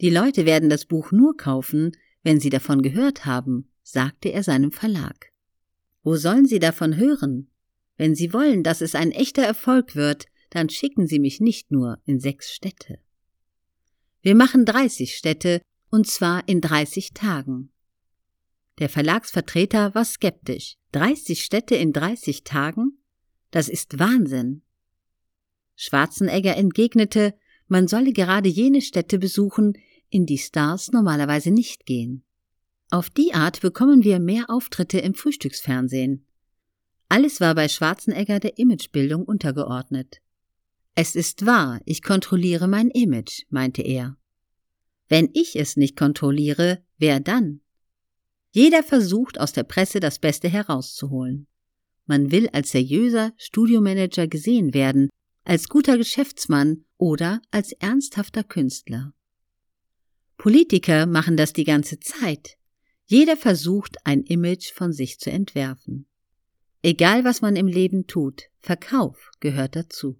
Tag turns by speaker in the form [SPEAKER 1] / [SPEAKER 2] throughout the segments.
[SPEAKER 1] Die Leute werden das Buch nur kaufen, wenn sie davon gehört haben, sagte er seinem Verlag. Wo sollen sie davon hören? Wenn sie wollen, dass es ein echter Erfolg wird, dann schicken sie mich nicht nur in sechs Städte. Wir machen 30 Städte, und zwar in 30 Tagen. Der Verlagsvertreter war skeptisch. 30 Städte in 30 Tagen? Das ist Wahnsinn. Schwarzenegger entgegnete, man solle gerade jene Städte besuchen, in die Stars normalerweise nicht gehen. Auf die Art bekommen wir mehr Auftritte im Frühstücksfernsehen. Alles war bei Schwarzenegger der Imagebildung untergeordnet. Es ist wahr, ich kontrolliere mein Image, meinte er. Wenn ich es nicht kontrolliere, wer dann? Jeder versucht aus der Presse das Beste herauszuholen. Man will als seriöser Studiomanager gesehen werden, als guter Geschäftsmann oder als ernsthafter Künstler. Politiker machen das die ganze Zeit. Jeder versucht, ein Image von sich zu entwerfen. Egal was man im Leben tut, Verkauf gehört dazu.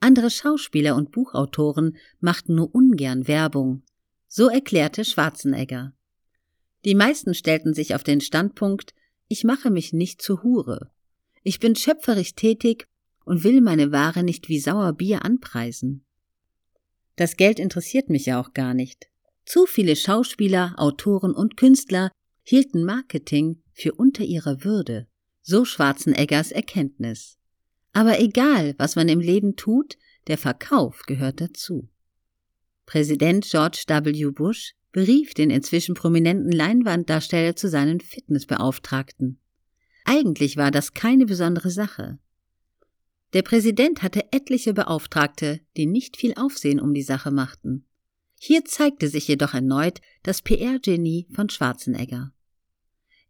[SPEAKER 1] Andere Schauspieler und Buchautoren machten nur ungern Werbung. So erklärte Schwarzenegger. Die meisten stellten sich auf den Standpunkt, ich mache mich nicht zur Hure. Ich bin schöpferisch tätig und will meine Ware nicht wie sauer Bier anpreisen. Das Geld interessiert mich ja auch gar nicht. Zu viele Schauspieler, Autoren und Künstler hielten Marketing für unter ihrer Würde. So Schwarzeneggers Erkenntnis. Aber egal, was man im Leben tut, der Verkauf gehört dazu. Präsident George W. Bush berief den inzwischen prominenten Leinwanddarsteller zu seinen Fitnessbeauftragten. Eigentlich war das keine besondere Sache. Der Präsident hatte etliche Beauftragte, die nicht viel Aufsehen um die Sache machten. Hier zeigte sich jedoch erneut das PR-Genie von Schwarzenegger.